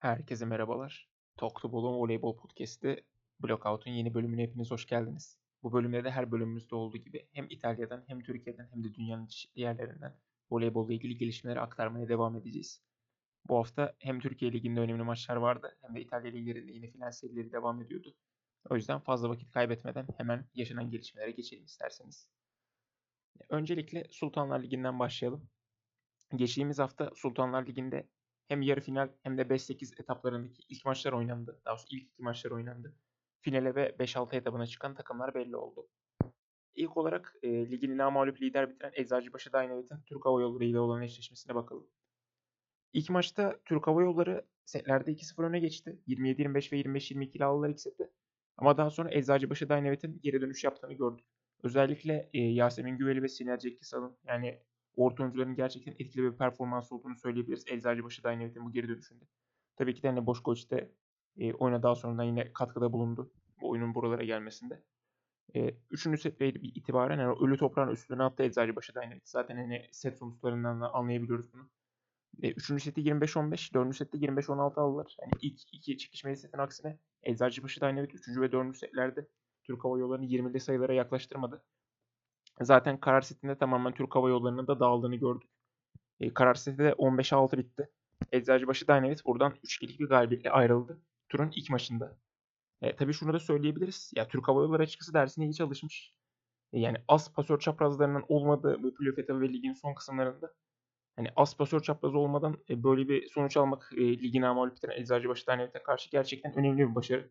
Herkese merhabalar. Talk to Voleybol Podcast'i Blockout'un yeni bölümüne hepiniz hoş geldiniz. Bu bölümde de her bölümümüzde olduğu gibi hem İtalya'dan hem Türkiye'den hem de dünyanın çeşitli yerlerinden voleybolla ilgili gelişmeleri aktarmaya devam edeceğiz. Bu hafta hem Türkiye Ligi'nde önemli maçlar vardı hem de İtalya Ligi'lerinde yine final serileri devam ediyordu. O yüzden fazla vakit kaybetmeden hemen yaşanan gelişmelere geçelim isterseniz. Öncelikle Sultanlar Ligi'nden başlayalım. Geçtiğimiz hafta Sultanlar Ligi'nde hem yarı final hem de 5-8 etaplarındaki ilk maçlar oynandı. Daha doğrusu ilk iki maçlar oynandı. Finale ve 5-6 etabına çıkan takımlar belli oldu. İlk olarak e, ligin namalüp lider bitiren Eczacıbaşı Dynamit'in Türk Hava Yolları ile olan eşleşmesine bakalım. İlk maçta Türk Hava Yolları setlerde 2-0 öne geçti. 27-25 ve 25-22 ile aldılar ilk sette. Ama daha sonra Eczacıbaşı Dynamit'in geri dönüş yaptığını gördük. Özellikle e, Yasemin Güveli ve Siner Cekkisal'ın yani orta oyuncuların gerçekten etkili bir performans olduğunu söyleyebiliriz Eczacıbaşı Dynamit'in bu geri dönüşünde. Tabii ki de hani Boşkoç de e, oyuna daha sonradan yine katkıda bulundu bu oyunun buralara gelmesinde. E, üçüncü setle itibaren yani ölü toprağın üstüne attı Eczacıbaşı Dynamit. Zaten hani set sonuçlarından da anlayabiliyoruz bunu. E, üçüncü seti 25-15, dördüncü sette 25-16 aldılar. Yani ilk iki çekişmeli setin aksine Eczacıbaşı Dynamit üçüncü ve dördüncü setlerde Türk Hava Yolları'nı 20'li sayılara yaklaştırmadı. Zaten karar setinde tamamen Türk Hava Yolları'nın da dağıldığını gördük. E, karar seti de 15'e 6 bitti. Eczacıbaşı Dynamit buradan 3-2'lik bir galibiyetle ayrıldı. Turun ilk maçında. E, tabii şunu da söyleyebiliriz. Ya Türk Hava Yolları açıkçası dersine iyi çalışmış. E, yani az pasör çaprazlarının olmadığı bu playoff ve ligin son kısımlarında hani az pasör çaprazı olmadan e, böyle bir sonuç almak e, ligin bitiren Eczacıbaşı Dynamit'e karşı gerçekten önemli bir başarı.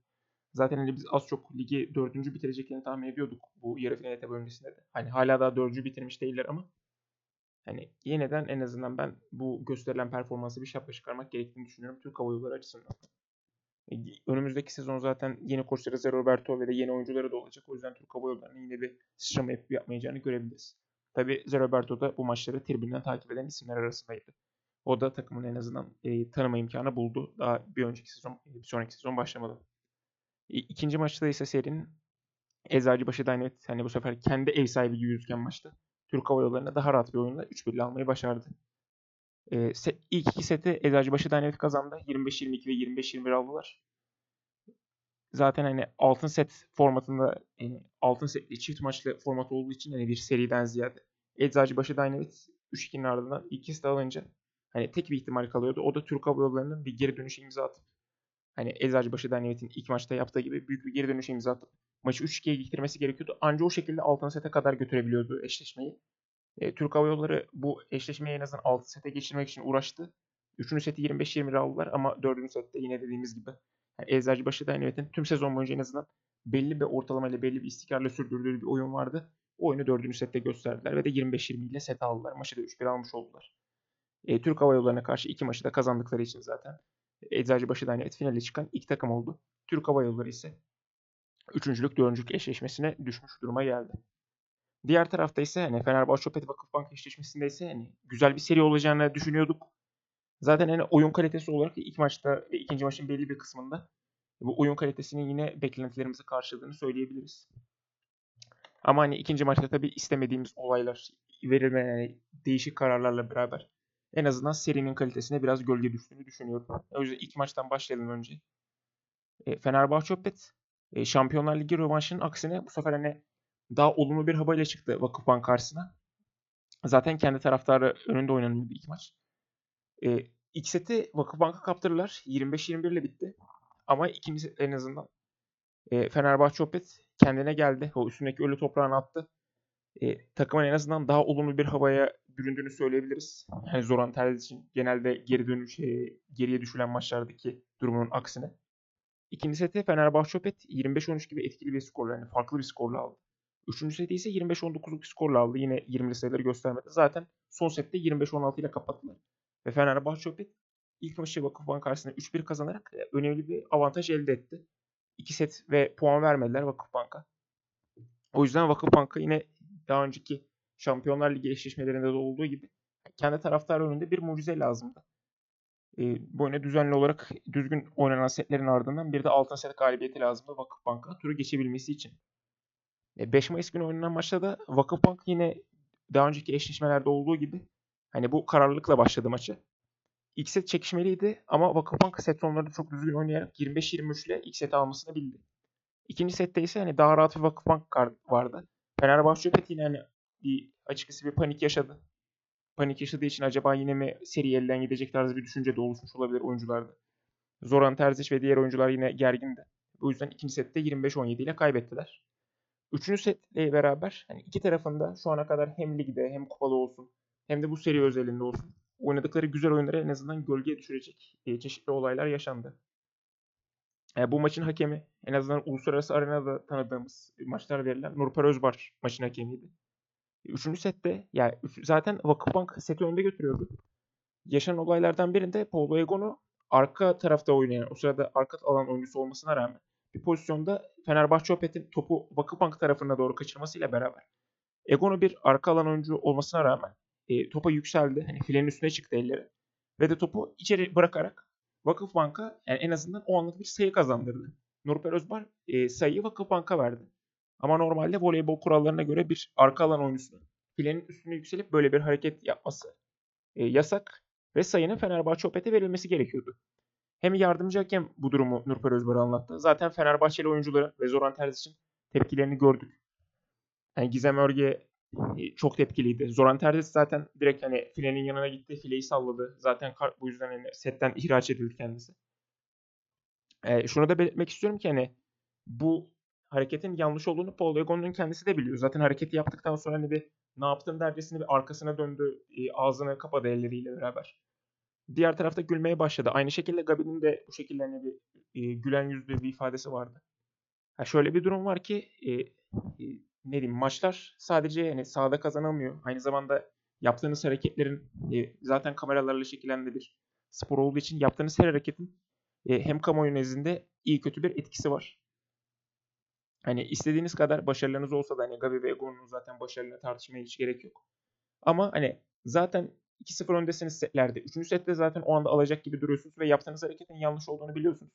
Zaten hani biz az çok ligi dördüncü bitireceklerini tahmin ediyorduk bu yarı final etabı öncesinde de. Hani hala daha dördüncü bitirmiş değiller ama hani yeniden en azından ben bu gösterilen performansı bir şapka çıkarmak gerektiğini düşünüyorum Türk Hava Yolları açısından. E, önümüzdeki sezon zaten yeni koçları Zé Roberto ve de yeni oyuncuları da olacak. O yüzden Türk Hava Yolları'nın yine bir sıçrama yapıp yapmayacağını görebiliriz. Tabi Zé Roberto da bu maçları tribünden takip eden isimler arasındaydı. O da takımın en azından e, tanıma imkanı buldu. Daha bir önceki sezon, bir sonraki sezon başlamadan. İkinci maçta ise serinin Eczacıbaşı Dynamit hani bu sefer kendi ev sahibi gibi gözüken maçta Türk Hava Yolları'na daha rahat bir oyunla 3-1 almayı başardı. Ee, set, ilk iki seti Eczacıbaşı Dynamit kazandı. 25-22 ve 25-21 aldılar. Zaten hani altın set formatında yani altın setli çift maçlı format olduğu için hani bir seriden ziyade Eczacıbaşı Dynamit 3-2'nin ardından ikisi de alınca hani tek bir ihtimal kalıyordu. O da Türk Hava Yolları'nın bir geri dönüş imza atıp hani Eczacıbaşı Dynamit'in ilk maçta yaptığı gibi büyük bir geri dönüş imza atıp maçı 3-2'ye getirmesi gerekiyordu. Ancak o şekilde altın sete kadar götürebiliyordu eşleşmeyi. E, Türk Hava Yolları bu eşleşmeyi en azından altın sete geçirmek için uğraştı. Üçüncü seti 25-20 aldılar ama dördüncü sette yine dediğimiz gibi yani Eczacıbaşı Dynamit'in tüm sezon boyunca en azından belli bir ortalamayla belli bir istikrarla sürdürdüğü bir oyun vardı. O oyunu dördüncü sette gösterdiler ve de 25-20 ile set aldılar. Maçı da 3-1 almış oldular. E, Türk Hava Yolları'na karşı iki maçı da kazandıkları için zaten Eczacıbaşı Dynamit finale çıkan ilk takım oldu. Türk Hava Yolları ise üçüncülük, dördüncülük eşleşmesine düşmüş duruma geldi. Diğer tarafta ise hani Fenerbahçe Opet Vakıfbank eşleşmesinde ise hani güzel bir seri olacağını düşünüyorduk. Zaten hani oyun kalitesi olarak ilk maçta ve ikinci maçın belli bir kısmında bu oyun kalitesinin yine beklentilerimizi karşıladığını söyleyebiliriz. Ama hani ikinci maçta tabii istemediğimiz olaylar verilmeyen yani değişik kararlarla beraber en azından serinin kalitesine biraz gölge düştüğünü düşünüyorum. O yüzden ilk maçtan başlayalım önce. E, Fenerbahçe Opet e, Şampiyonlar Ligi rövanşının aksine bu sefer hani daha olumlu bir havayla çıktı Vakıfbank karşısına. Zaten kendi taraftarı önünde oynanıyor ilk maç. E, ilk seti Vakıfbank'a kaptırırlar. 25-21 ile bitti. Ama ikinci set en azından e, Fenerbahçe Opet kendine geldi. O üstündeki ölü toprağını attı. E, takımın en azından daha olumlu bir havaya büründüğünü söyleyebiliriz. Yani Zoran Terzic için genelde geri dönüş, e, geriye düşülen maçlardaki durumunun aksine. İkinci seti Fenerbahçe Opet 25-13 gibi etkili bir skorla yani farklı bir skorla aldı. Üçüncü seti ise 25-19'luk bir skorla aldı. Yine 20'li sayıları göstermedi. Zaten son sette 25-16 ile kapattılar. Ve Fenerbahçe Opet ilk maçı Vakıfbank karşısında 3-1 kazanarak e, önemli bir avantaj elde etti. İki set ve puan vermediler Vakıfbank'a. O yüzden Vakıfbank'a yine daha önceki Şampiyonlar Ligi eşleşmelerinde de olduğu gibi kendi taraftar önünde bir mucize lazımdı. E, bu oyuna düzenli olarak düzgün oynanan setlerin ardından bir de altın set galibiyeti lazımdı Vakıfbank'a turu geçebilmesi için. E, 5 Mayıs günü oynanan maçta da Vakıfbank yine daha önceki eşleşmelerde olduğu gibi hani bu kararlılıkla başladı maçı. ilk set çekişmeliydi ama Vakıfbank set sonları çok düzgün oynayarak 25-23 ile ilk seti almasını bildi. İkinci sette ise hani daha rahat bir Vakıfbank vardı. Fenerbahçe Opet yine hani bir, açıkçası bir panik yaşadı. Panik yaşadığı için acaba yine mi seri elden gidecek tarzı bir düşünce de oluşmuş olabilir oyuncularda. Zoran Terzic ve diğer oyuncular yine gergindi. Bu yüzden ikinci sette 25-17 ile kaybettiler. Üçüncü setle beraber hani iki tarafında şu ana kadar hem ligde hem kupalı olsun hem de bu seri özelinde olsun oynadıkları güzel oyunları en azından gölgeye düşürecek e, çeşitli olaylar yaşandı. E, bu maçın hakemi en azından uluslararası arenada tanıdığımız maçlar verilen Nurper Özbar maçın hakemiydi. Üçüncü sette yani üç- zaten Vakıfbank seti önde götürüyordu. Yaşanan olaylardan birinde Paulo Egon'u arka tarafta oynayan, o sırada arka alan oyuncusu olmasına rağmen bir pozisyonda Fenerbahçe Opet'in topu Vakıfbank tarafına doğru kaçırmasıyla beraber Egon'u bir arka alan oyuncu olmasına rağmen e, topa yükseldi. Hani filenin üstüne çıktı elleri. Ve de topu içeri bırakarak Vakıfbank'a yani en azından o anlık bir sayı kazandırdı. Nurper Özbar e, sayıyı Vakıfbank'a verdi. Ama normalde voleybol kurallarına göre bir arka alan oyuncusunun filenin üstüne yükselip böyle bir hareket yapması e, yasak ve sayının Fenerbahçe Opet'e verilmesi gerekiyordu. Hem yardımcı hakem bu durumu Nurper Özbar'a anlattı. Zaten Fenerbahçeli oyuncuların ve Zoran Terzic'in tepkilerini gördük. Yani Gizem Örge e, çok tepkiliydi. Zoran Terzic zaten direkt hani filenin yanına gitti, fileyi salladı. Zaten kar- bu yüzden hani setten ihraç edildi kendisi. E, şunu da belirtmek istiyorum ki hani bu hareketin yanlış olduğunu Paul Egon'un kendisi de biliyor. Zaten hareketi yaptıktan sonra hani bir ne yaptın dercesine bir arkasına döndü, e, ağzını kapadı elleriyle beraber. Diğer tarafta gülmeye başladı. Aynı şekilde Gabi'nin de bu şekilde hani bir e, gülen yüzlü bir ifadesi vardı. Ha şöyle bir durum var ki e, e, ne diyeyim maçlar sadece yani sahada kazanılmıyor. Aynı zamanda yaptığınız hareketlerin e, zaten kameralarla bir spor olduğu için yaptığınız her hareketin e, hem kamuoyu nezdinde iyi kötü bir etkisi var. Hani istediğiniz kadar başarılarınız olsa da hani Gabi ve Egon'un zaten başarılarını tartışmaya hiç gerek yok. Ama hani zaten 2-0 öndesiniz setlerde. Üçüncü sette zaten o anda alacak gibi duruyorsunuz ve yaptığınız hareketin yanlış olduğunu biliyorsunuz.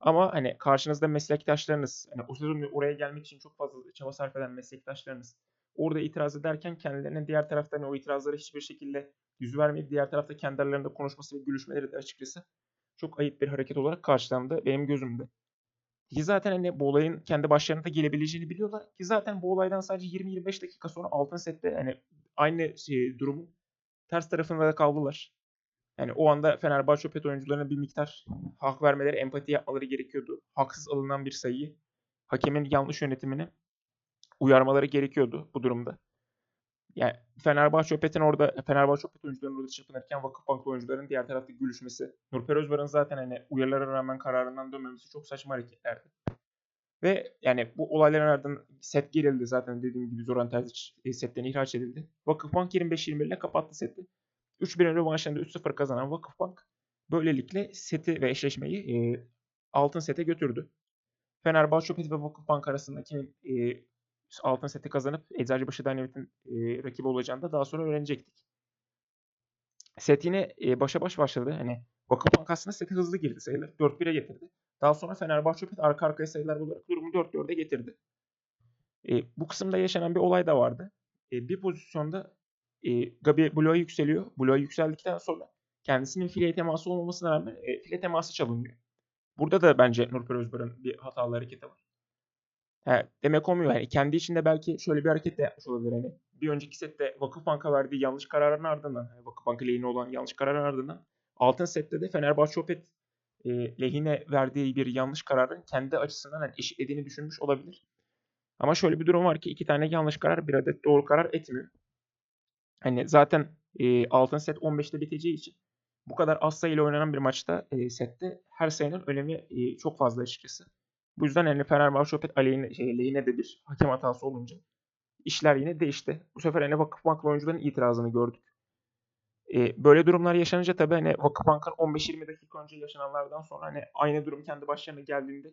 Ama hani karşınızda meslektaşlarınız, hani o sezon oraya gelmek için çok fazla çaba sarf eden meslektaşlarınız orada itiraz ederken kendilerinin diğer tarafta hani o itirazlara hiçbir şekilde yüz vermeyip diğer tarafta kendi aralarında konuşması ve gülüşmeleri de açıkçası çok ayıp bir hareket olarak karşılandı benim gözümde. Ki zaten hani bu olayın kendi başlarına da gelebileceğini biliyorlar. Ki zaten bu olaydan sadece 20-25 dakika sonra altın sette hani aynı şey, durumun ters tarafında da kaldılar. Yani o anda Fenerbahçe Opet oyuncularına bir miktar hak vermeleri, empati yapmaları gerekiyordu. Haksız alınan bir sayıyı hakemin yanlış yönetimini uyarmaları gerekiyordu bu durumda. Yani Fenerbahçe Opet'in orada Fenerbahçe Opet oyuncularının orada çırpınırken Vakıfbank oyuncularının diğer tarafta gülüşmesi. Nurper Özbar'ın zaten hani uyarılara rağmen kararından dönmemesi çok saçma hareketlerdi. Ve yani bu olayların ardından set gerildi zaten dediğim gibi Zoran Terzic e, setten ihraç edildi. Vakıfbank 25-21 ile kapattı seti. 3-1'in rövanşında 3-0 kazanan Vakıfbank böylelikle seti ve eşleşmeyi e, altın sete götürdü. Fenerbahçe Opet ve Vakıfbank arasında kimin e, altın seti kazanıp Eczacıbaşı Dynamite'in e, rakibi olacağını da daha sonra öğrenecektik. Set yine e, başa baş başladı. Hani Vakıfbank aslında sete hızlı girdi sayılar. 4-1'e getirdi. Daha sonra Fenerbahçe Opet arka arkaya sayılar bularak durumu 4-4'e getirdi. E, bu kısımda yaşanan bir olay da vardı. E, bir pozisyonda e, Gabi bloğa yükseliyor. Bloğa yükseldikten sonra kendisinin file teması olmamasına rağmen e, file teması çalınıyor. Burada da bence Nurper Özbar'ın bir hatalı hareketi var. He, demek olmuyor. Yani kendi içinde belki şöyle bir hareket de yapmış olabilir. Hani bir önceki sette Vakıfbank'a verdiği yanlış kararın ardından, yani Vakıfbank lehine olan yanlış kararın ardından altın sette de Fenerbahçe Opet e, lehine verdiği bir yanlış kararın kendi açısından hani eşitlediğini düşünmüş olabilir. Ama şöyle bir durum var ki iki tane yanlış karar bir adet doğru karar etmiyor. Hani zaten e, altın set 15'te biteceği için bu kadar az sayıyla oynanan bir maçta e, sette her sayının önemi e, çok fazla açıkçası. Bu yüzden hani Fenerbahçe Opet aleyhine, şey, lehine de bir hakem hatası olunca işler yine değişti. Bu sefer hani Vakıfbank'la oyuncuların itirazını gördük. E, böyle durumlar yaşanınca tabii hani Vakıfbank'ın 15-20 dakika önce yaşananlardan sonra hani aynı durum kendi başlarına geldiğinde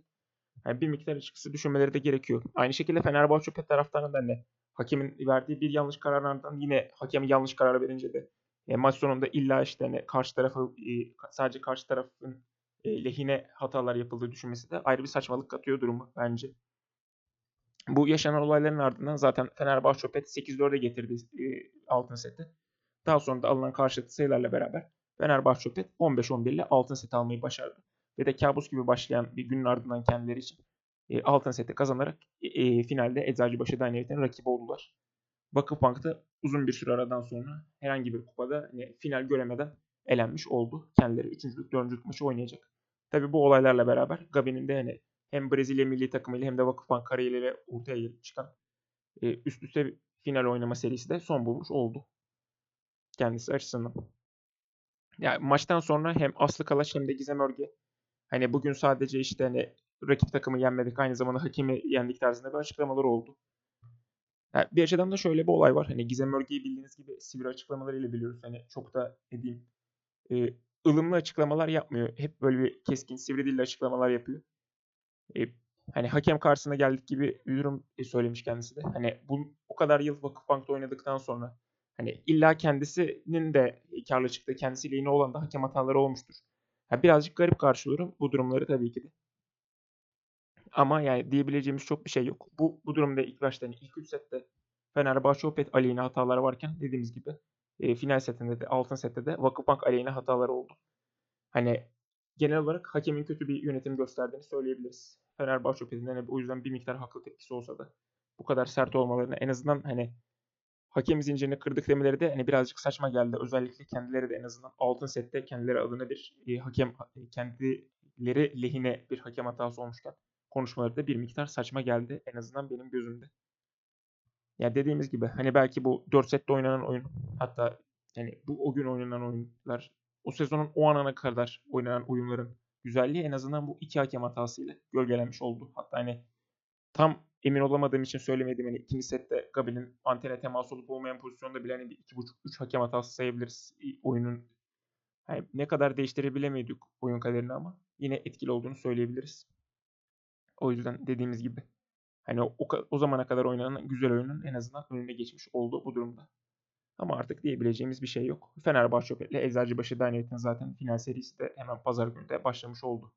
yani bir miktar açıkçası düşünmeleri de gerekiyor. Aynı şekilde Fenerbahçe Opet taraftarının da hani hakemin verdiği bir yanlış kararlardan yine hakem yanlış karar verince de e, maç sonunda illa işte hani karşı tarafı e, sadece karşı tarafın lehine hatalar yapıldığı düşünmesi de ayrı bir saçmalık katıyor durumu bence. Bu yaşanan olayların ardından zaten Fenerbahçe Opet 8-4'e getirdi e, altın seti. Daha sonra da alınan karşılıklı sayılarla beraber Fenerbahçe Opet 15-11 ile altın set almayı başardı. Ve de kabus gibi başlayan bir günün ardından kendileri için e, altın seti kazanarak e, e, finalde Eczacıbaşı Dynamite'in rakibi oldular. Vakıfbank'ta uzun bir süre aradan sonra herhangi bir kupada hani, final göremeden elenmiş oldu. Kendileri 3. 4. maçı oynayacak. Tabi bu olaylarla beraber Gabi'nin de hani hem Brezilya milli takımıyla hem de Vakıfbank kariyeriyle ortaya çıkan e, üst üste final oynama serisi de son bulmuş oldu. Kendisi açısından. Yani maçtan sonra hem Aslı Kalaş hem de Gizem Örge hani bugün sadece işte hani rakip takımı yenmedik aynı zamanda hakemi yendik tarzında bir açıklamalar oldu. Yani bir açıdan da şöyle bir olay var. Hani Gizem Örge'yi bildiğiniz gibi sivri açıklamalarıyla biliyoruz. Hani çok da ne diyeyim e, ılımlı açıklamalar yapmıyor. Hep böyle bir keskin sivri dille açıklamalar yapıyor. E, hani hakem karşısına geldik gibi bir durum söylemiş kendisi de. Hani bu o kadar yıl Vakıfbank'ta oynadıktan sonra hani illa kendisinin de karlı çıktı. Kendisiyle yine olan da hakem hataları olmuştur. Yani birazcık garip karşılıyorum bu durumları tabii ki de. Ama yani diyebileceğimiz çok bir şey yok. Bu bu durumda ilk başta hani ilk 3 sette Fenerbahçe Opet aleyhine hatalar varken dediğimiz gibi e, final setinde de altın sette de Vakıfbank aleyhine hatalar oldu. Hani genel olarak hakemin kötü bir yönetim gösterdiğini söyleyebiliriz. Fenerbahçe Opet'in hani o yüzden bir miktar haklı tepkisi olsa da bu kadar sert olmalarını en azından hani hakem zincirini kırdık demeleri de hani birazcık saçma geldi. Özellikle kendileri de en azından altın sette kendileri adına bir e, hakem kendileri lehine bir hakem hatası olmuşken konuşmaları da bir miktar saçma geldi en azından benim gözümde. Ya dediğimiz gibi hani belki bu 4 sette oynanan oyun hatta yani bu o gün oynanan oyunlar o sezonun o anına kadar oynanan oyunların güzelliği en azından bu iki hakem hatasıyla gölgelenmiş oldu. Hatta hani tam emin olamadığım için söylemedim. Hani ikinci sette Gabi'nin antene temas olup olmayan pozisyonda bile hani bir iki buçuk üç hakem hatası sayabiliriz oyunun. Yani ne kadar değiştirebilemiyorduk oyun kaderini ama yine etkili olduğunu söyleyebiliriz. O yüzden dediğimiz gibi hani o, o zamana kadar oynanan güzel oyunun en azından önüne geçmiş oldu bu durumda. Ama artık diyebileceğimiz bir şey yok. Fenerbahçe ile Eczacıbaşı Dynamite'in zaten final serisi de hemen pazar günü de başlamış oldu.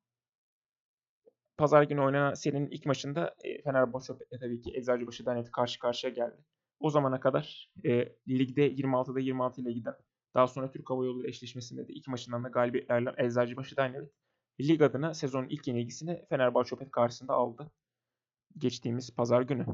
Pazar günü oynanan serinin ilk maçında e, Fenerbahçe ile tabii ki Eczacıbaşı Dynamite karşı karşıya geldi. O zamana kadar e, ligde 26'da 26 ile giden daha sonra Türk Hava Yolları eşleşmesinde de iki maçından da galibiyetlerle Eczacıbaşı Dynamite lig adına sezonun ilk yenilgisini Fenerbahçe Opet karşısında aldı. Geçtiğimiz pazar günü.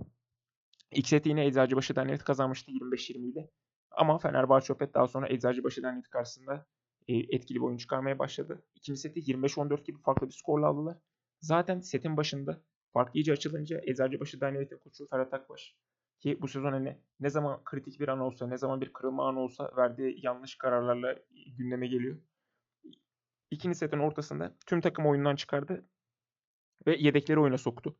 İlk seti yine Eczacıbaşı'dan net kazanmıştı 25-20 ile. Ama Fenerbahçe Opet daha sonra Eczacıbaşı'dan net karşısında e, etkili bir oyun çıkarmaya başladı. İkinci seti 25-14 gibi farklı bir skorla aldılar. Zaten setin başında fark iyice açılınca Eczacıbaşı Dynamite'in koçu Ferhat Akbaş ki bu sezon hani ne zaman kritik bir an olsa, ne zaman bir kırılma anı olsa verdiği yanlış kararlarla gündeme geliyor ikinci setin ortasında tüm takım oyundan çıkardı ve yedekleri oyuna soktu.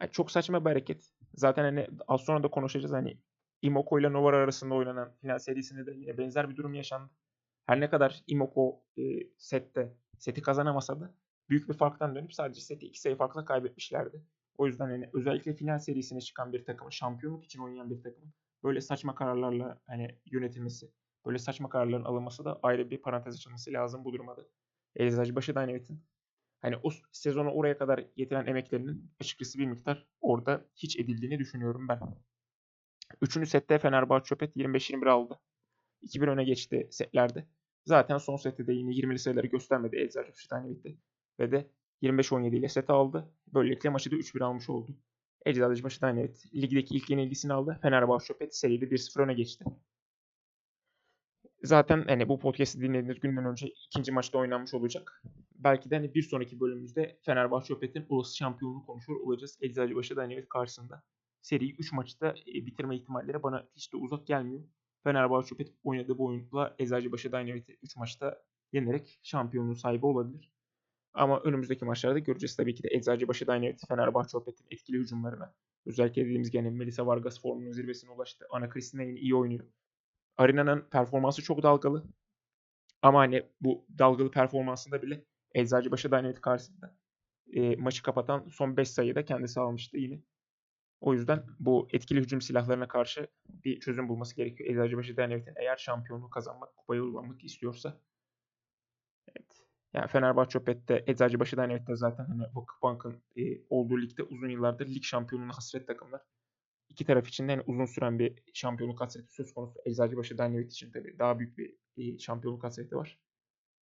Yani çok saçma bir hareket. Zaten hani az sonra da konuşacağız hani Imoko ile Novara arasında oynanan final serisinde de yine benzer bir durum yaşandı. Her ne kadar Imoko e, sette seti kazanamasa da büyük bir farktan dönüp sadece seti iki sayı farkla kaybetmişlerdi. O yüzden hani özellikle final serisine çıkan bir takımın, şampiyonluk için oynayan bir takımın böyle saçma kararlarla hani yönetilmesi, Böyle saçma kararların alınması da ayrı bir parantez açılması lazım bu durumda. Eczacıbaşı Dynamite'in hani o sezonu oraya kadar getiren emeklerinin açıkçası bir miktar orada hiç edildiğini düşünüyorum ben. Üçüncü sette Fenerbahçe Çöpet 25-21 aldı. 2-1 öne geçti setlerde. Zaten son sette de yine 20'li sayıları göstermedi Eczacıbaşı Dynamite'de. Ve de 25-17 ile set aldı. Böylelikle maçı da 3-1 almış oldu. Eczacıbaşı Dynamite ligdeki ilk yenilgisini aldı. Fenerbahçe Çöpet seride 1-0 öne geçti. Zaten hani bu podcast'i dinlediğiniz günden önce ikinci maçta oynanmış olacak. Belki de hani bir sonraki bölümümüzde Fenerbahçe Opet'in olası şampiyonluğu konuşur olacağız. Eczacıbaşı Dynamit karşısında. Seriyi 3 maçta e, bitirme ihtimalleri bana hiç de uzak gelmiyor. Fenerbahçe Opet oynadığı bu oyunla Eczacıbaşı Dynamit'i 3 maçta yenerek şampiyonluğun sahibi olabilir. Ama önümüzdeki maçlarda göreceğiz tabii ki de Eczacıbaşı Dynamit Fenerbahçe Opet'in etkili hücumlarına. Özellikle dediğimiz gibi yani Melisa Vargas formunun zirvesine ulaştı. Ana Kristina iyi oynuyor. Arena'nın performansı çok dalgalı. Ama hani bu dalgalı performansında bile Eczacıbaşı Dynamite karşısında e, maçı kapatan son 5 sayıda kendisi almıştı yine. O yüzden bu etkili hücum silahlarına karşı bir çözüm bulması gerekiyor. Eczacıbaşı Dynamite'in eğer şampiyonluğu kazanmak, kupayı uzanmak istiyorsa. Evet. Yani Fenerbahçe Opet'te, Eczacıbaşı Dynamite'de zaten hani Vakıfbank'ın e, olduğu ligde uzun yıllardır lig şampiyonluğuna hasret takımlar. İki taraf için de hani uzun süren bir şampiyonluk hasreti söz konusu. Eczacıbaşı Dynamit için tabii daha büyük bir, şampiyonluk hasreti var.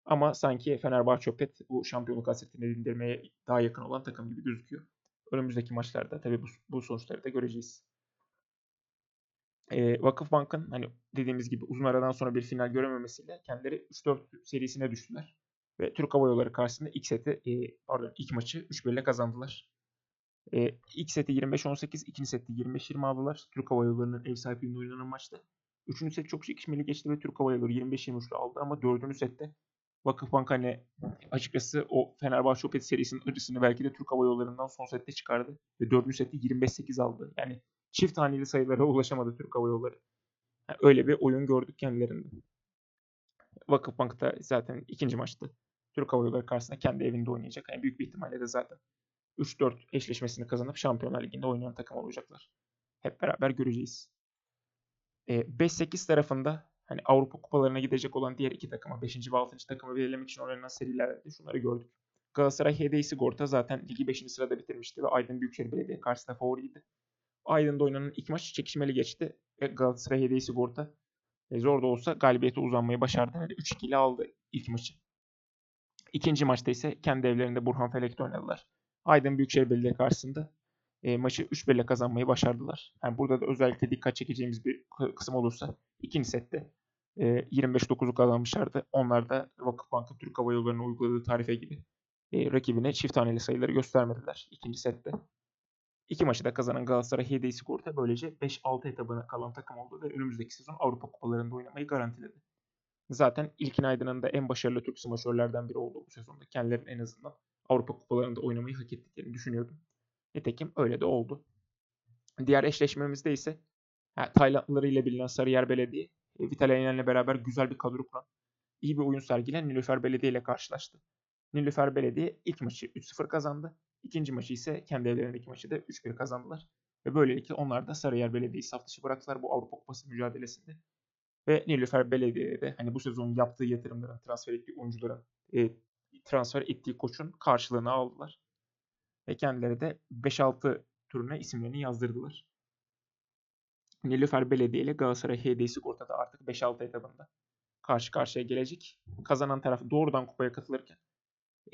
Ama sanki Fenerbahçe Opet bu şampiyonluk hasretini dindirmeye daha yakın olan takım gibi gözüküyor. Önümüzdeki maçlarda tabii bu, bu sonuçları da göreceğiz. E, Vakıfbank'ın hani dediğimiz gibi uzun aradan sonra bir final görememesiyle kendileri 3-4 serisine düştüler. Ve Türk Hava Yolları karşısında ilk seti, e, pardon ilk maçı 3-1 ile kazandılar. E, ilk seti 25-18, ikinci seti 25-20 aldılar. Türk Hava Yolları'nın ev sahipliğinde oynanan maçta. Üçüncü set çok çekişmeli geçti ve Türk Hava Yolları 25-23 aldı ama dördüncü sette Vakıfbank hani açıkçası o Fenerbahçe Opet serisinin acısını belki de Türk Hava Yolları'ndan son sette çıkardı. Ve dördüncü sette 25-8 aldı. Yani çift haneli sayılara ulaşamadı Türk Hava Yolları. Yani öyle bir oyun gördük kendilerinden. Vakıfbank'ta zaten ikinci maçtı. Türk Hava Yolları karşısında kendi evinde oynayacak. Yani büyük bir ihtimalle de zaten 3-4 eşleşmesini kazanıp Şampiyonlar Ligi'nde oynayan takım olacaklar. Hep beraber göreceğiz. 5-8 tarafında hani Avrupa kupalarına gidecek olan diğer iki takıma 5. ve 6. takımı belirlemek için oynanan serilerde şunları gördük. Galatasaray HDI Sigorta zaten ligi 5. sırada bitirmişti ve Aydın Büyükşehir Belediye karşısında favoriydi. Aydın'da oynanan ilk maç çekişmeli geçti ve Galatasaray HDI Sigorta e, zor da olsa galibiyete uzanmayı başardı. Yani 3-2 ile aldı ilk maçı. İkinci maçta ise kendi evlerinde Burhan Felek'te oynadılar. Aydın Büyükşehir Belediye karşısında e, maçı 3-1 ile kazanmayı başardılar. Yani burada da özellikle dikkat çekeceğimiz bir kısım olursa ikinci sette e, 25-9'u kazanmışlardı. Onlar da Vakıfbank'ın Türk Hava Yolları'nın uyguladığı tarife gibi e, rakibine çift taneli sayıları göstermediler ikinci sette. İki maçı da kazanan Galatasaray HDI Sigorta böylece 5-6 etabına kalan takım oldu ve önümüzdeki sezon Avrupa Kupalarında oynamayı garantiledi. Zaten İlkin Aydın'ın da en başarılı Türk smaçörlerden biri oldu bu sezonda. Kendilerinin en azından Avrupa Kupalarında oynamayı hak ettiklerini düşünüyordum. Nitekim öyle de oldu. Diğer eşleşmemizde ise yani Taylandlıları ile bilinen Sarıyer Belediye, e, Vital ile beraber güzel bir kadro kuran, iyi bir oyun sergilen Nilüfer Belediye ile karşılaştı. Nilüfer Belediye ilk maçı 3-0 kazandı. İkinci maçı ise kendi evlerindeki maçı da 3-1 kazandılar. Ve böylelikle onlar da Sarıyer Belediye'yi saf dışı bıraktılar bu Avrupa Kupası mücadelesinde. Ve Nilüfer Belediye'de hani bu sezon yaptığı yatırımların, transfer ettiği oyuncuların, e, transfer ettiği koçun karşılığını aldılar. Ve kendileri de 5-6 turuna isimlerini yazdırdılar. Nilüfer Belediye ile Galatasaray HD Sigorta'da artık 5-6 etabında karşı karşıya gelecek. Kazanan taraf doğrudan kupaya katılırken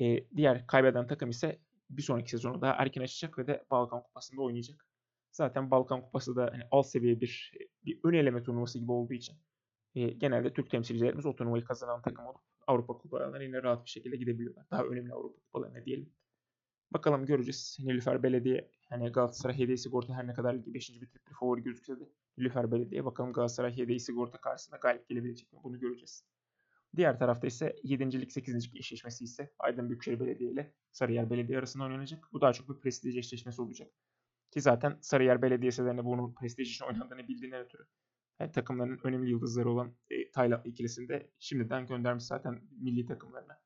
e, diğer kaybeden takım ise bir sonraki sezonu daha erken açacak ve de Balkan Kupası'nda oynayacak. Zaten Balkan Kupası da hani alt seviye bir bir ön eleme turnuvası gibi olduğu için e, genelde Türk temsilcilerimiz o turnuvayı kazanan takım olup Avrupa kupalarına yine rahat bir şekilde gidebiliyorlar. Daha önemli Avrupa kupalarına diyelim. Bakalım göreceğiz. Nilüfer Belediye hani Galatasaray Hediye Sigorta her ne kadar ligi 5. bitirip bir favori gözükse de Nilüfer Belediye bakalım Galatasaray Hediye Sigorta karşısında galip gelebilecek mi bunu göreceğiz. Diğer tarafta ise 7. lig 8. lig eşleşmesi ise Aydın Büyükşehir Belediye ile Sarıyer Belediye arasında oynanacak. Bu daha çok bir prestij eşleşmesi olacak. Ki zaten Sarıyer Belediyesi de bunun prestij için oynandığını bildiğinden ötürü yani takımların önemli yıldızları olan e, Taylandlı ikilisinde şimdiden göndermiş zaten milli takımlarına.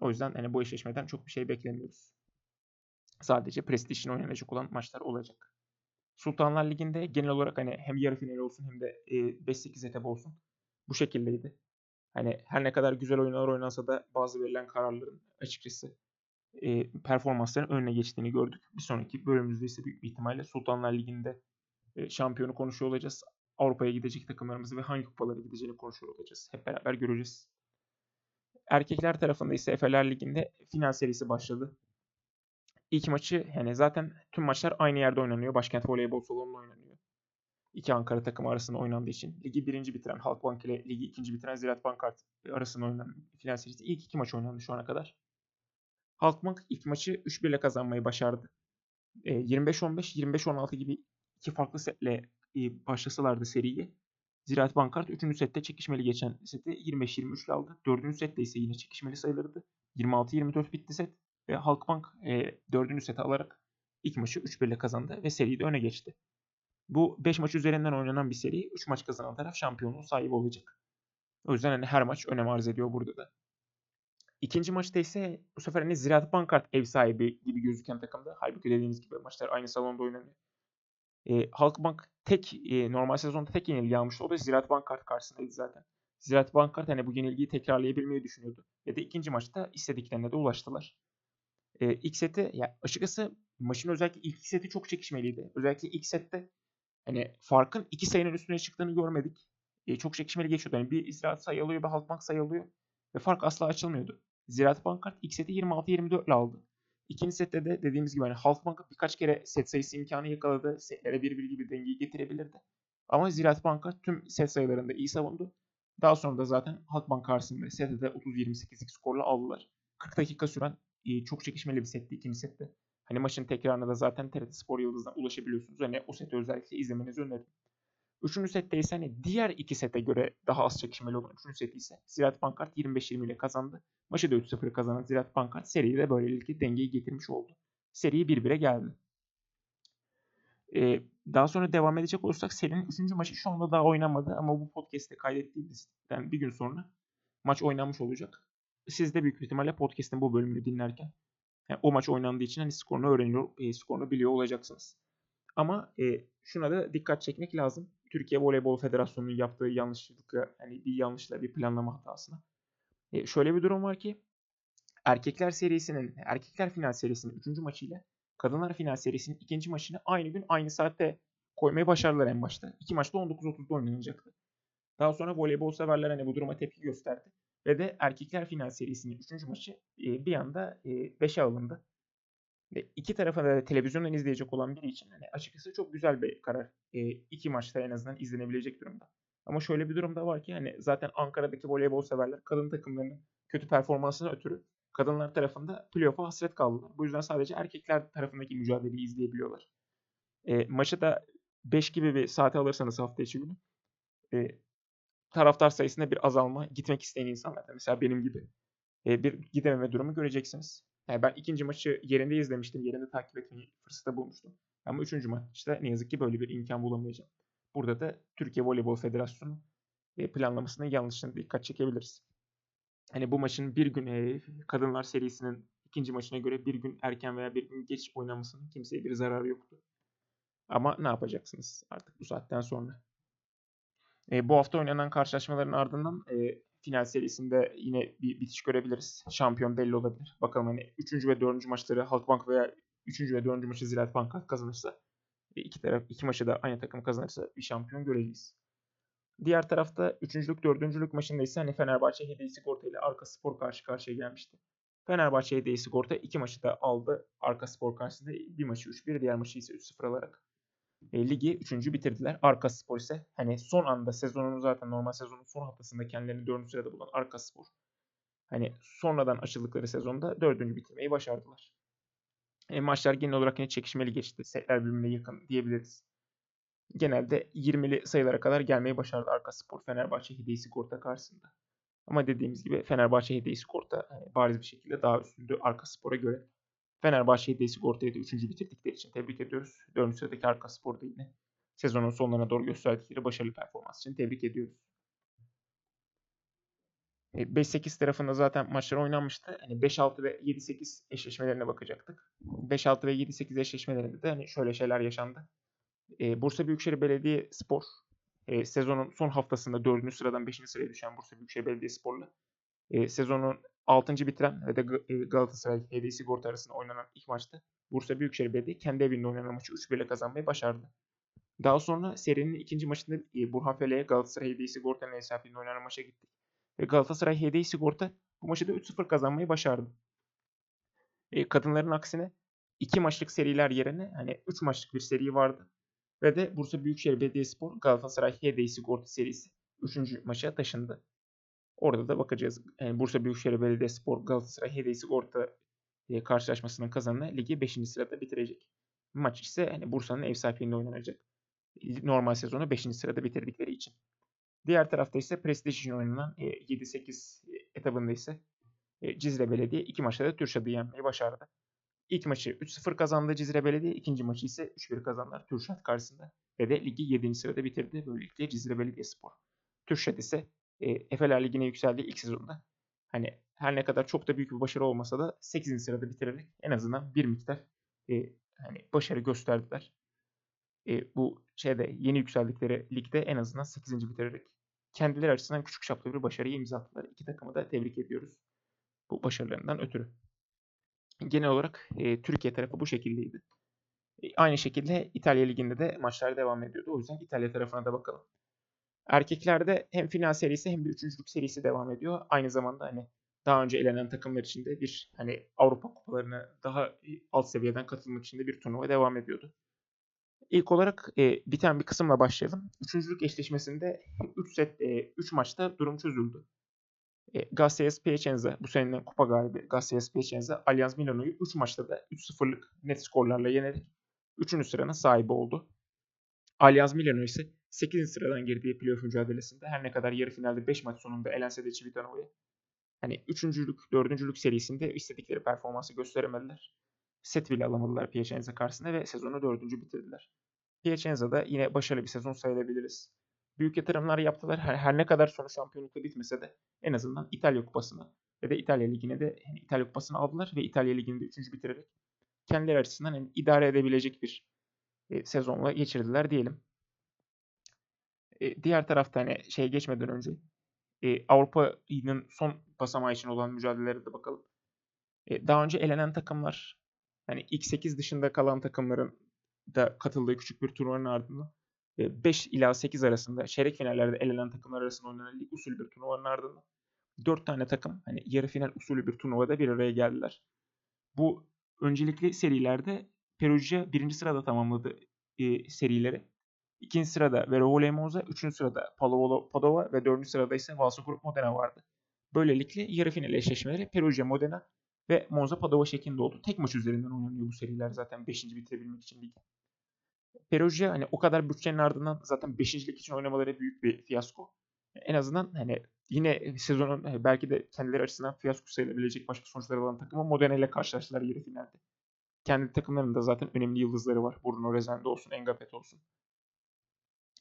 O yüzden hani bu eşleşmeden çok bir şey beklemiyoruz. Sadece prestij için oynanacak olan maçlar olacak. Sultanlar Ligi'nde genel olarak hani hem yarı final olsun hem de e, 5-8 etap olsun bu şekildeydi. Hani her ne kadar güzel oyunlar oynansa da bazı verilen kararların açıkçası e, performansların önüne geçtiğini gördük. Bir sonraki bölümümüzde ise büyük bir ihtimalle Sultanlar Ligi'nde e, şampiyonu konuşuyor olacağız. Avrupa'ya gidecek takımlarımızı ve hangi kupalara gideceğini konuşuyor olacağız. Hep beraber göreceğiz. Erkekler tarafında ise Efeler Ligi'nde final serisi başladı. İlk maçı yani zaten tüm maçlar aynı yerde oynanıyor. Başkent Voleybol Salonu'nda oynanıyor. İki Ankara takımı arasında oynandığı için. Ligi birinci bitiren Halkbank ile ligi ikinci bitiren Ziraat Bankart arasında oynanan final serisi. İlk iki maç oynandı şu ana kadar. Halkbank ilk maçı 3-1 ile kazanmayı başardı. 25-15, 25-16 gibi iki farklı setle e, başlasalardı seriyi. Ziraat Bankart 3. sette çekişmeli geçen seti 25-23 ile aldı. 4. sette ise yine çekişmeli sayılırdı. 26-24 bitti set ve Halkbank e, 4. seti alarak ilk maçı 3-1 ile kazandı ve seriyi de öne geçti. Bu 5 maç üzerinden oynanan bir seri. 3 maç kazanan taraf şampiyonluğun sahibi olacak. O yüzden hani her maç önem arz ediyor burada da. İkinci maçta ise bu sefer hani Ziraat Bankart ev sahibi gibi gözüken takımda. Halbuki dediğiniz gibi maçlar aynı salonda oynanıyor. E, Halkbank tek e, normal sezonda tek yenilgi almıştı. O da Ziraat Bankart karşısındaydı zaten. Ziraat Bankart hani bu yenilgiyi tekrarlayabilmeyi düşünüyordu. Ve de ikinci maçta istediklerine de ulaştılar. E, ilk seti ya açıkçası maçın özellikle ilk seti çok çekişmeliydi. Özellikle ilk sette Hani farkın iki sayının üstüne çıktığını görmedik. E, çok çekişmeli geçiyordu. Yani bir Ziraat sayı alıyor bir Halkbank sayı alıyor. Ve fark asla açılmıyordu. Ziraat Bankart ilk seti 26-24 ile aldı. İkinci sette de dediğimiz gibi hani Halkbank birkaç kere set sayısı imkanı yakaladı. Setlere bir bir gibi dengeyi getirebilirdi. Ama Ziraat Bankart tüm set sayılarında iyi savundu. Daha sonra da zaten Halkbank karşısında sette de 30-28'lik skorla aldılar. 40 dakika süren e, çok çekişmeli bir setti ikinci sette. Hani maçın tekrarına da zaten TRT Spor Yıldız'dan ulaşabiliyorsunuz. Hani o seti özellikle izlemenizi öneririm. Üçüncü sette ise hani diğer iki sete göre daha az çekişmeli olan üçüncü seti ise Ziraat Bankart 25-20 ile kazandı. Maçı da 3-0 kazanan Ziraat Bankart seriyi de böylelikle dengeyi getirmiş oldu. Seri 1-1'e geldi. Ee, daha sonra devam edecek olursak serinin 3. maçı şu anda daha oynanmadı ama bu podcast'te kaydettiğimizden bir gün sonra maç oynanmış olacak. Siz de büyük ihtimalle podcast'in bu bölümünü dinlerken yani o maç oynandığı için hani skorunu öğreniyor, e, skorunu biliyor olacaksınız. Ama e, şuna da dikkat çekmek lazım. Türkiye Voleybol Federasyonu'nun yaptığı yanlışlıkla, yani bir yanlışla bir planlama hatasına. E, şöyle bir durum var ki erkekler serisinin, erkekler final serisinin 3. maçı ile kadınlar final serisinin 2. maçını aynı gün aynı saatte koymayı başardılar en başta. İki maçta 19.30'da oynanacaktı. Daha sonra voleybol severler hani bu duruma tepki gösterdi. Ve de erkekler final serisinin 3. maçı e, bir anda 5'e alındı. Ve iki tarafa da televizyondan izleyecek olan biri için hani açıkçası çok güzel bir karar. E, iki maçta en azından izlenebilecek durumda. Ama şöyle bir durum da var ki hani zaten Ankara'daki voleybol severler kadın takımlarının kötü performansına ötürü kadınlar tarafında playoff'a hasret kaldılar. Bu yüzden sadece erkekler tarafındaki mücadeleyi izleyebiliyorlar. E, maçı da 5 gibi bir saate alırsanız hafta içi günü e, taraftar sayısında bir azalma gitmek isteyen insanlar mesela benim gibi e, bir gidememe durumu göreceksiniz. Yani ben ikinci maçı yerinde izlemiştim. Yerinde takip etme fırsatı bulmuştum. Ama üçüncü maçta ne yazık ki böyle bir imkan bulamayacağım. Burada da Türkiye Voleybol Federasyonu e, planlamasının yanlışına dikkat çekebiliriz. Hani bu maçın bir gün e, kadınlar serisinin ikinci maçına göre bir gün erken veya bir gün geç oynamasının kimseye bir zararı yoktu. Ama ne yapacaksınız artık bu saatten sonra? E, bu hafta oynanan karşılaşmaların ardından e, final serisinde yine bir bitiş görebiliriz. Şampiyon belli olabilir. Bakalım hani 3. ve 4. maçları Halkbank veya 3. ve 4. maçı Ziraat Banka kazanırsa iki taraf iki maçı da aynı takım kazanırsa bir şampiyon göreceğiz. Diğer tarafta 3.lük 4.lük maçında ise hani Fenerbahçe Hediye Sigorta ile Arka Spor karşı karşıya gelmişti. Fenerbahçe Hediye Sigorta iki maçı da aldı. Arka Spor karşısında bir maçı 3-1, diğer maçı ise 3-0 alarak e, ligi 3. bitirdiler. Arka Spor ise hani son anda sezonun zaten normal sezonun son haftasında kendilerini 4. sırada bulan Arka Spor. Hani sonradan açıldıkları sezonda 4. bitirmeyi başardılar. E, maçlar genel olarak yine çekişmeli geçti. Setler birbirine yakın diyebiliriz. Genelde 20'li sayılara kadar gelmeyi başardı Arka Spor Fenerbahçe Hediye Sigorta karşısında. Ama dediğimiz gibi Fenerbahçe Hediye Sigorta yani bariz bir şekilde daha üstündü Arka Spor'a göre. Fenerbahçe Hediye Sigorta'yı da 3. bitirdikleri için tebrik ediyoruz. 4. sıradaki Arka Spor'da yine sezonun sonlarına doğru gösterdikleri başarılı performans için tebrik ediyoruz. 5-8 e, tarafında zaten maçlar oynanmıştı. Hani 5-6 ve 7-8 eşleşmelerine bakacaktık. 5-6 ve 7-8 eşleşmelerinde de hani şöyle şeyler yaşandı. E, Bursa Büyükşehir Belediye Spor e, sezonun son haftasında 4. sıradan 5. sıraya düşen Bursa Büyükşehir Belediye Spor'la e, sezonun 6. bitiren ve de Galatasaray Hediye Sigorta arasında oynanan ilk maçta Bursa Büyükşehir Belediye kendi evinde oynanan maçı 3-1 ile kazanmayı başardı. Daha sonra serinin ikinci maçında e, Burhan Fele'ye Galatasaray Hediye Sigorta'nın sahipliğinde oynanan maça gittik. Ve Galatasaray Hediye Sigorta bu maçı da 3-0 kazanmayı başardı. E, kadınların aksine 2 maçlık seriler yerine hani 3 maçlık bir seri vardı. Ve de Bursa Büyükşehir Belediyespor Galatasaray Hediye Sigorta serisi 3. maça taşındı. Orada da bakacağız. Yani Bursa Büyükşehir Belediyespor Galatasaray Hediye Sigorta karşılaşmasının kazananı ligi 5. sırada bitirecek. Maç ise hani Bursa'nın ev sahipliğinde oynanacak. Normal sezonu 5. sırada bitirdikleri için. Diğer tarafta ise prestij için oynanan 7-8 e, etabında ise Cizre Belediye iki maçta da Türşad'ı yenmeyi başardı. İlk maçı 3-0 kazandı Cizre Belediye. ikinci maçı ise 3-1 kazandılar Türşat karşısında. Ve de ligi 7. sırada bitirdi. Böylelikle Cizre Belediye Spor. Türşat ise e, Efeler Ligi'ne yükseldiği ilk sezonda. Hani her ne kadar çok da büyük bir başarı olmasa da 8. sırada bitirerek en azından bir miktar e, hani başarı gösterdiler. E, bu şeyde yeni yükseldikleri ligde en azından 8. bitirerek kendileri açısından küçük çaplı bir başarıyı imza attılar. İki takımı da tebrik ediyoruz bu başarılarından ötürü genel olarak e, Türkiye tarafı bu şekildeydi. E, aynı şekilde İtalya Ligi'nde de maçlar devam ediyordu. O yüzden İtalya tarafına da bakalım. Erkeklerde hem final serisi hem de üçüncülük serisi devam ediyor. Aynı zamanda hani daha önce elenen takımlar için de bir hani Avrupa kupalarına daha alt seviyeden katılmak için de bir turnuva devam ediyordu. İlk olarak e, biten bir kısımla başlayalım. Üçüncülük eşleşmesinde 3 set 3 e, maçta durum çözüldü. E, Garcias Piacenza bu senenin kupa galibi Garcias Piacenza Allianz Milano'yu 3 maçta da 3-0'lık net skorlarla yenerek 3. sıranın sahibi oldu. Allianz Milano ise 8. sıradan girdiği playoff mücadelesinde her ne kadar yarı finalde 5 maç sonunda elense de Civitano'ya hani 3. 4. serisinde istedikleri performansı gösteremediler. Set bile alamadılar Piacenza karşısında ve sezonu 4. bitirdiler. Piacenza'da yine başarılı bir sezon sayılabiliriz. Büyük yatırımlar yaptılar. Her, her ne kadar sonu şampiyonlukta bitmese de en azından İtalya Kupası'na ve de İtalya Ligi'ne de yani İtalya Kupası'nı aldılar ve İtalya Ligi'ni de 3. bitirerek kendileri açısından yani idare edebilecek bir e, sezonla geçirdiler diyelim. Diğer tarafta hani şey geçmeden önce e, Avrupa'nın son basamağı için olan mücadelelere de bakalım. E, daha önce elenen takımlar hani ilk 8 dışında kalan takımların da katıldığı küçük bir turnuvanın ardından 5 ila 8 arasında çeyrek finallerde elenen takımlar arasında oynanan lig usulü bir turnuvanın ardından 4 tane takım hani yarı final usulü bir turnuvada bir araya geldiler. Bu öncelikli serilerde Perugia birinci sırada tamamladı e, serileri. İkinci sırada Verole Monza, üçüncü sırada Pallavolo Padova ve dördüncü sırada ise Valsogrup Modena vardı. Böylelikle yarı final eşleşmeleri Perugia Modena ve Monza Padova şeklinde oldu. Tek maç üzerinden oynanıyor bu seriler zaten 5. bitirebilmek için ligi. Perugia hani o kadar bütçenin ardından zaten 5. lig için oynamaları büyük bir fiyasko. En azından hani yine sezonun hani belki de kendileri açısından fiyasko sayılabilecek başka sonuçlar alan takımı Modena ile karşılaştılar yarı finalde. Kendi takımlarında zaten önemli yıldızları var. Bruno Rezende olsun, Engapet olsun.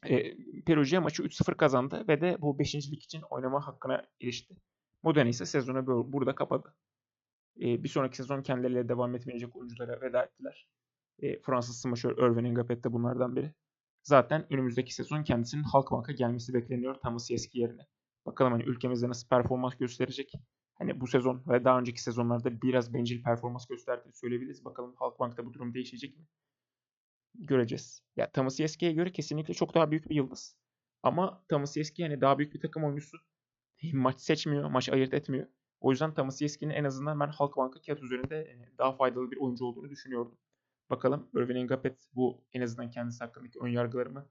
E, Perugia maçı 3-0 kazandı ve de bu 5. lig için oynama hakkına erişti. Modena ise sezonu burada kapadı. E, bir sonraki sezon kendileriyle devam etmeyecek oyunculara veda ettiler. E, Fransız smaşör Irvin Engapet de bunlardan biri. Zaten önümüzdeki sezon kendisinin Halkbank'a gelmesi bekleniyor Thomas Yeski yerine. Bakalım hani ülkemizde nasıl performans gösterecek. Hani bu sezon ve daha önceki sezonlarda biraz bencil performans gösterdiğini söyleyebiliriz. Bakalım Halkbank'ta bu durum değişecek mi? Göreceğiz. Ya Thomas Yeski'ye göre kesinlikle çok daha büyük bir yıldız. Ama Thomas Yeski yani daha büyük bir takım oyuncusu. Maç seçmiyor, maç ayırt etmiyor. O yüzden Thomas Yeski'nin en azından ben Halkbank'a kağıt üzerinde daha faydalı bir oyuncu olduğunu düşünüyordum. Bakalım Irvin Engapet bu en azından kendisi hakkındaki ön yargılarımı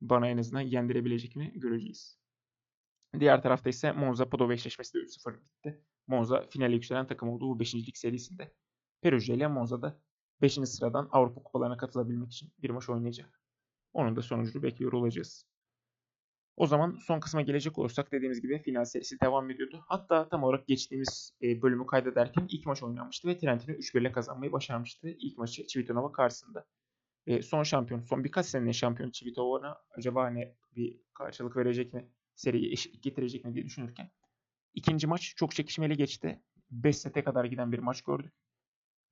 bana en azından yendirebilecek mi göreceğiz. Diğer tarafta ise Monza Padova eşleşmesi de 3-0 bitti. Monza finale yükselen takım olduğu bu 5. lig serisinde. Perugia ile Monza'da 5. sıradan Avrupa kupalarına katılabilmek için bir maç oynayacak. Onun da sonucunu bekliyor olacağız. O zaman son kısma gelecek olursak dediğimiz gibi final serisi devam ediyordu. Hatta tam olarak geçtiğimiz e, bölümü kaydederken ilk maç oynanmıştı ve Trentino 3-1 ile kazanmayı başarmıştı. İlk maçı Civitanova karşısında. E, son şampiyon, son birkaç senenin şampiyonu Civitanova acaba hani bir karşılık verecek mi? Seriyi eşitlik getirecek mi diye düşünürken. ikinci maç çok çekişmeli geçti. 5 sete kadar giden bir maç gördük.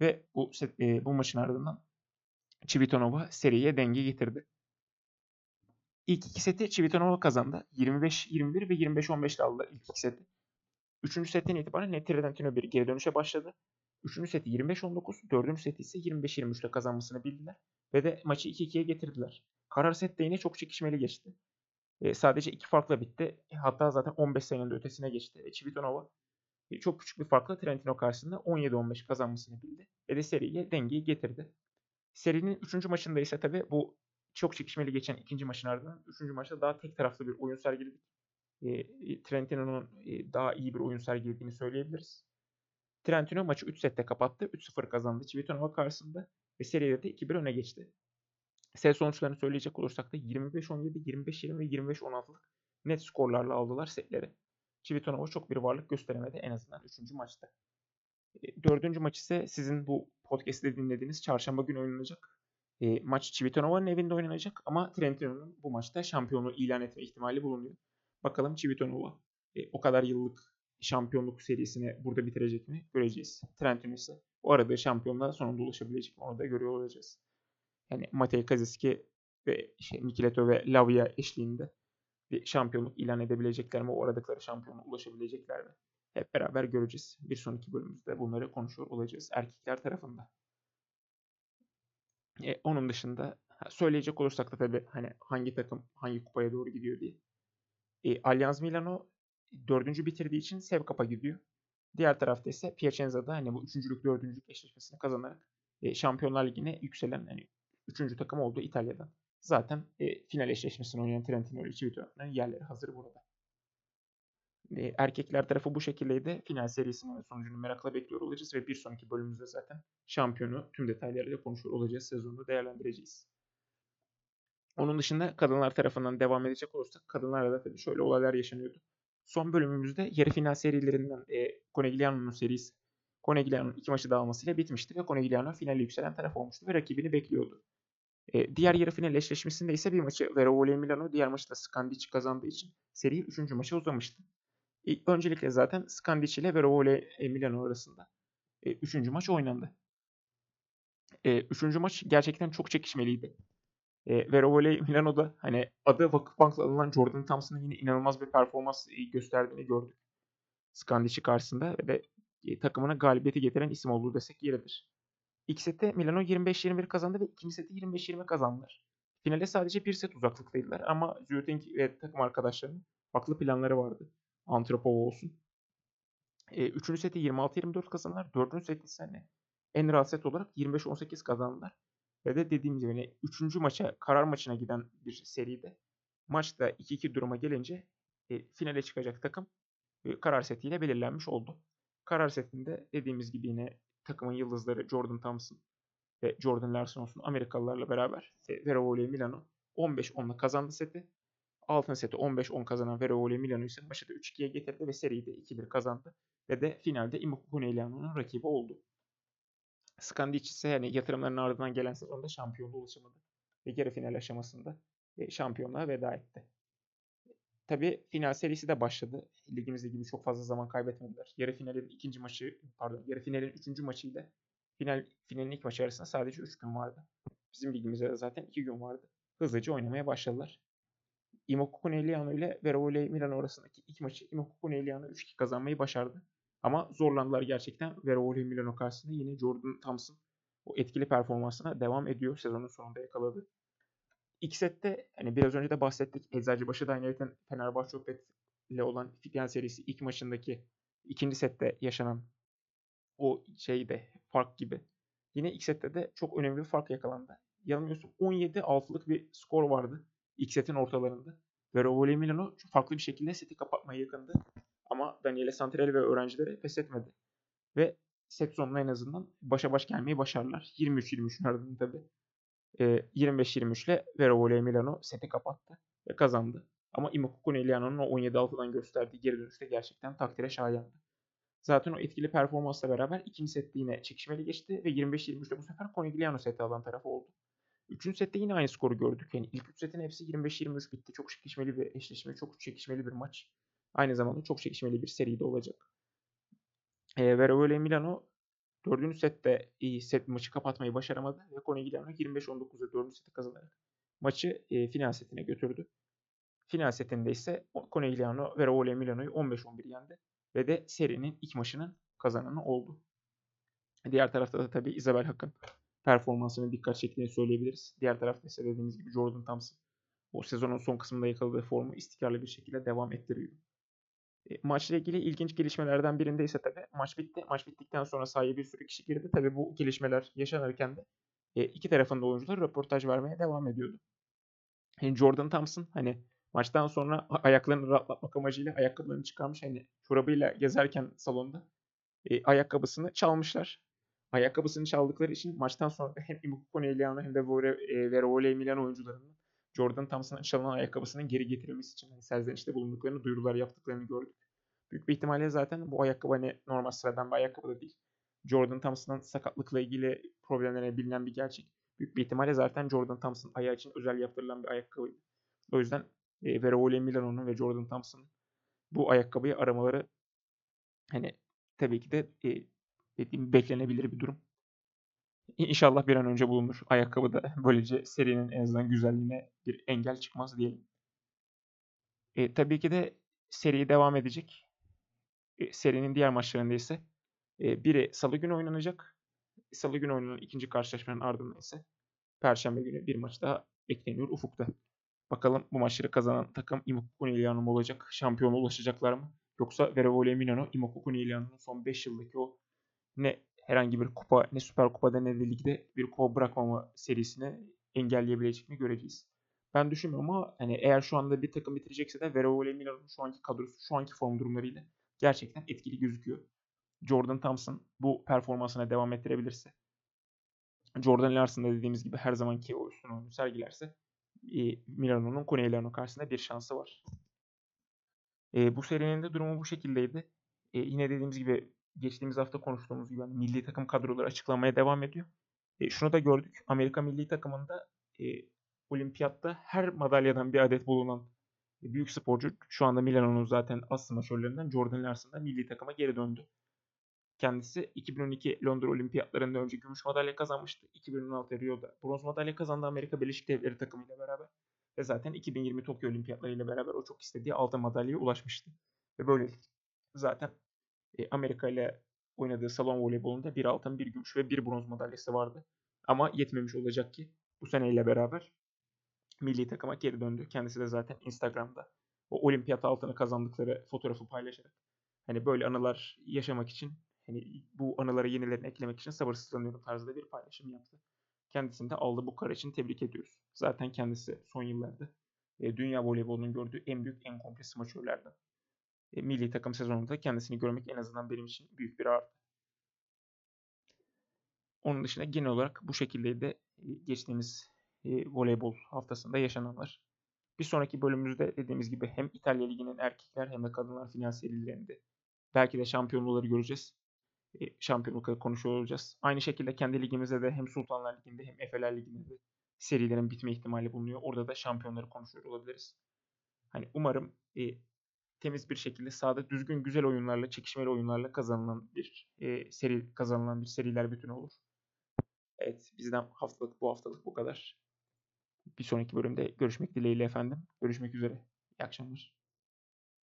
Ve bu set, e, bu maçın ardından Civitanova seriye denge getirdi. İlk iki seti Civitanova kazandı. 25-21 ve 25-15 ile aldılar ilk iki seti. Üçüncü setten itibaren net Trentino bir geri dönüşe başladı. Üçüncü seti 25-19, dördüncü seti ise 25-23 ile kazanmasını bildiler. Ve de maçı 2-2'ye getirdiler. Karar sette yine çok çekişmeli geçti. E, sadece iki farkla bitti. E, hatta zaten 15 sayının ötesine geçti. E, Civitanova e, çok küçük bir farkla Trentino karşısında 17-15 kazanmasını bildi. Ve de seriye dengeyi getirdi. Serinin 3. maçında ise tabi bu çok çekişmeli geçen ikinci maçın ardından üçüncü maçta daha tek taraflı bir oyun sergiledik. E, Trentino'nun e, daha iyi bir oyun sergilediğini söyleyebiliriz. Trentino maçı 3 sette kapattı. 3-0 kazandı Civitanova karşısında ve seride de 2-1 öne geçti. Set sonuçlarını söyleyecek olursak da 25-17, 25-20 ve 25-16'lık net skorlarla aldılar setleri. Civitanova çok bir varlık gösteremedi en azından 3. maçta. Dördüncü maç ise sizin bu podcast'te dinlediğiniz çarşamba günü oynanacak. E, maç Civitanova'nın evinde oynanacak ama Trentino'nun bu maçta şampiyonu ilan etme ihtimali bulunuyor. Bakalım Civitanova e, o kadar yıllık şampiyonluk serisini burada bitirecek mi göreceğiz. Trentino ise o aradığı şampiyonluğa sonunda ulaşabilecek mi onu da görüyor olacağız. Yani Matej Kaziski ve işte Mikileto ve Lavia eşliğinde bir şampiyonluk ilan edebilecekler mi? O aradıkları şampiyona ulaşabilecekler mi? Hep beraber göreceğiz. Bir sonraki bölümümüzde bunları konuşuyor olacağız erkekler tarafında. E, onun dışında söyleyecek olursak da tabii hani hangi takım hangi kupaya doğru gidiyor diye. E, Allianz Milano dördüncü bitirdiği için Sevkap'a gidiyor. Diğer tarafta ise Piacenza'da hani bu üçüncülük dördüncülük eşleşmesini kazanarak e, Şampiyonlar Ligi'ne yükselen hani üçüncü takım oldu İtalya'dan. Zaten e, final eşleşmesini oynayan Trentino ile Civitana'nın yerleri hazır burada. E, erkekler tarafı bu şekildeydi. Final serisinin sonucunu merakla bekliyor olacağız ve bir sonraki bölümümüzde zaten şampiyonu tüm detaylarıyla konuşuyor olacağız. Sezonu değerlendireceğiz. Onun dışında kadınlar tarafından devam edecek olursak kadınlarda da tabii şöyle olaylar yaşanıyordu. Son bölümümüzde yarı final serilerinden e, Conegliano'nun serisi Conegliano'nun iki maçı dağılmasıyla bitmişti ve Conegliano finale yükselen taraf olmuştu ve rakibini bekliyordu. E, diğer yarı final eşleşmesinde ise bir maçı Veroli Milano, diğer maçı da Skandic kazandığı için seri 3. maça uzamıştı. E, öncelikle zaten Skandic ile Veroli Milano arasında 3. E, maç oynandı. E, üçüncü maç gerçekten çok çekişmeliydi. E, Veroli Milano'da hani adı Vakıfbank'la alınan Jordan Thompson'ın yine inanılmaz bir performans gösterdiğini gördük. Skandic'i karşısında ve e, takımına galibiyeti getiren isim olduğu desek yeridir. İlk sette Milano 25-21 kazandı ve ikinci seti 25-20 kazandılar. Finale sadece bir set uzaklıktaydılar ama Zürting ve takım arkadaşlarının farklı planları vardı. Antropov olsun. E, üçüncü seti 26-24 kazandılar. Dördüncü seti ise hani en rahat set olarak 25-18 kazandılar. Ve de dediğim gibi hani üçüncü maça, karar maçına giden bir seride maçta 2-2 duruma gelince e, finale çıkacak takım e, karar setiyle belirlenmiş oldu. Karar setinde dediğimiz gibi yine takımın yıldızları Jordan Thompson ve Jordan Larson olsun Amerikalılarla beraber Verovoli Milano 15-10'la kazandı seti. Altın seti 15-10 kazanan Verovoli Milano ise maçı da 3-2'ye getirdi ve seriyi de 2-1 kazandı. Ve de finalde Imoku Kuneliano'nun rakibi oldu. Skandic ise yani yatırımların ardından gelen sezonda şampiyonluğa ulaşamadı. Ve yarı final aşamasında e, şampiyonluğa veda etti. Tabii final serisi de başladı. Ligimizde gibi çok fazla zaman kaybetmediler. Yarı finalin ikinci maçı, pardon, yarı finalin üçüncü maçıyla final finalin ilk maçı arasında sadece 3 gün vardı. Bizim ligimizde de zaten 2 gün vardı. Hızlıca oynamaya başladılar. Imoco Conegliano ile Veroli Milano arasındaki ilk maçı Imoco Conegliano 3-2 kazanmayı başardı. Ama zorlandılar gerçekten. Veroli Milano karşısında yine Jordan Thompson o etkili performansına devam ediyor. Sezonun sonunda yakaladı. İlk sette hani biraz önce de bahsettik. Eczacıbaşı Dynamite'in Fenerbahçe Opet ile olan final serisi ilk maçındaki ikinci sette yaşanan o şeyde fark gibi. Yine ilk sette de çok önemli bir fark yakalandı. Yanılmıyorsam 17-6'lık bir skor vardı ilk setin ortalarında. Ve Rovoli Milano farklı bir şekilde seti kapatmaya yakındı. Ama Daniele Santarelli ve öğrencileri pes etmedi. Ve set sonuna en azından başa baş gelmeyi başardılar. 23-23'ün ardından tabii. E, 25-23 ile Verovole Milano seti kapattı ve kazandı. Ama Imoco Conegliano'nun o 17-6'dan gösterdiği geri dönüşte gerçekten takdire şayandı. Zaten o etkili performansla beraber ikinci sette yine çekişmeli geçti ve 25-23'te bu sefer Conegliano seti alan tarafı oldu. Üçüncü sette yine aynı skoru gördük. Yani ilk üç setin hepsi 25-23 bitti. Çok çekişmeli bir eşleşme, çok çekişmeli bir maç. Aynı zamanda çok çekişmeli bir seri de olacak. E, Verovole Milano dördüncü sette iyi set maçı kapatmayı başaramadı ve Conegliano 25-19'da dördüncü seti kazanarak maçı e, final setine götürdü. Final setinde ise Conegliano Verovole Milano'yu 15-11 yendi ve de serinin ilk maçının kazananı oldu. Diğer tarafta da tabii Isabel Hakk'ın performansını dikkat çektiğini söyleyebiliriz. Diğer tarafta ise dediğimiz gibi Jordan Thompson o sezonun son kısmında yakaladığı formu istikrarlı bir şekilde devam ettiriyor. E, maçla ilgili ilginç gelişmelerden birinde ise tabii maç bitti. Maç bittikten sonra sahaya bir sürü kişi girdi. Tabii bu gelişmeler yaşanırken de e, iki tarafın da oyuncuları röportaj vermeye devam ediyordu. Yani Jordan Thompson hani maçtan sonra ayaklarını rahatlatmak amacıyla ayakkabılarını çıkarmış. Hani çorabıyla gezerken salonda e, ayakkabısını çalmışlar. Ayakkabısını çaldıkları için maçtan sonra hem Imoco Conegliano hem de Verole Milan oyuncularının Jordan Thompson'a çalınan ayakkabısının geri getirilmesi için hani serzenişte bulunduklarını, duyurular yaptıklarını gördük. Büyük bir ihtimalle zaten bu ayakkabı hani normal sıradan bir ayakkabı da değil. Jordan Thompson'ın sakatlıkla ilgili problemlerine bilinen bir gerçek. Büyük bir ihtimalle zaten Jordan Thompson ayağı için özel yaptırılan bir ayakkabıydı. O yüzden e, Verole Milano'nun ve Jordan Thompson'ın bu ayakkabıyı aramaları hani tabii ki de e, dediğim beklenebilir bir durum. İnşallah bir an önce bulunur ayakkabı da. Böylece serinin en azından güzelliğine bir engel çıkmaz diyelim. E, tabii ki de seri devam edecek. E, serinin diğer maçlarında ise e, biri salı günü oynanacak. Salı günü oynanan ikinci karşılaşmanın ardından ise Perşembe günü bir maç daha bekleniyor ufukta. Bakalım bu maçları kazanan takım Imoku Iliano mu olacak? Şampiyona ulaşacaklar mı? Yoksa Verevole Milano, Imoku Iliano'nun son 5 yıldaki o ne herhangi bir kupa ne Süper Kupa'da ne de ligde bir kupa bırakmama serisini engelleyebilecek mi göreceğiz. Ben düşünmüyorum ama hani eğer şu anda bir takım bitirecekse de Verevole Milano'nun şu anki kadrosu, şu anki form durumlarıyla gerçekten etkili gözüküyor. Jordan Thompson bu performansına devam ettirebilirse Jordan Larson da dediğimiz gibi her zamanki o üstün oyunu sergilerse e, Milano'nun Conegliano karşısında bir şansı var. E, bu serinin de durumu bu şekildeydi. E, yine dediğimiz gibi geçtiğimiz hafta konuştuğumuz gibi yani milli takım kadroları açıklamaya devam ediyor. E, şunu da gördük. Amerika milli takımında e, olimpiyatta her madalyadan bir adet bulunan büyük sporcu şu anda Milano'nun zaten as smaşörlerinden Jordan Larson da milli takıma geri döndü. Kendisi 2012 Londra Olimpiyatlarında önce gümüş madalya kazanmıştı. 2016 Rio'da bronz madalya kazandı Amerika Birleşik Devletleri takımıyla beraber. Ve zaten 2020 Tokyo Olimpiyatları ile beraber o çok istediği altın madalyaya ulaşmıştı. Ve böyle zaten Amerika ile oynadığı salon voleybolunda bir altın, bir gümüş ve bir bronz madalyası vardı. Ama yetmemiş olacak ki bu seneyle beraber milli takıma geri döndü. Kendisi de zaten Instagram'da o olimpiyat altını kazandıkları fotoğrafı paylaşarak hani böyle anılar yaşamak için hani bu anılara yenilerini eklemek için sabırsızlanıyorum tarzında bir paylaşım yaptı. Kendisini de aldı bu kar için tebrik ediyoruz. Zaten kendisi son yıllarda dünya voleybolunun gördüğü en büyük, en komple smaçörlerden. E, milli takım sezonunda kendisini görmek en azından benim için büyük bir artı. Onun dışında genel olarak bu şekildeydi e, geçtiğimiz e, voleybol haftasında yaşananlar. Bir sonraki bölümümüzde dediğimiz gibi hem İtalya Ligi'nin erkekler hem de kadınlar final serilerinde belki de şampiyonluğları göreceğiz. E, şampiyonlukları konuşuyor olacağız. Aynı şekilde kendi ligimizde de hem Sultanlar Ligi'nde hem Efeler Ligi'nde de serilerin bitme ihtimali bulunuyor. Orada da şampiyonları konuşuyor olabiliriz. Hani umarım e, temiz bir şekilde sahada düzgün güzel oyunlarla, çekişmeli oyunlarla kazanılan bir e, seri kazanılan bir seriler bütünü olur. Evet, bizden haftalık bu haftalık bu kadar. Bir sonraki bölümde görüşmek dileğiyle efendim. Görüşmek üzere. İyi akşamlar.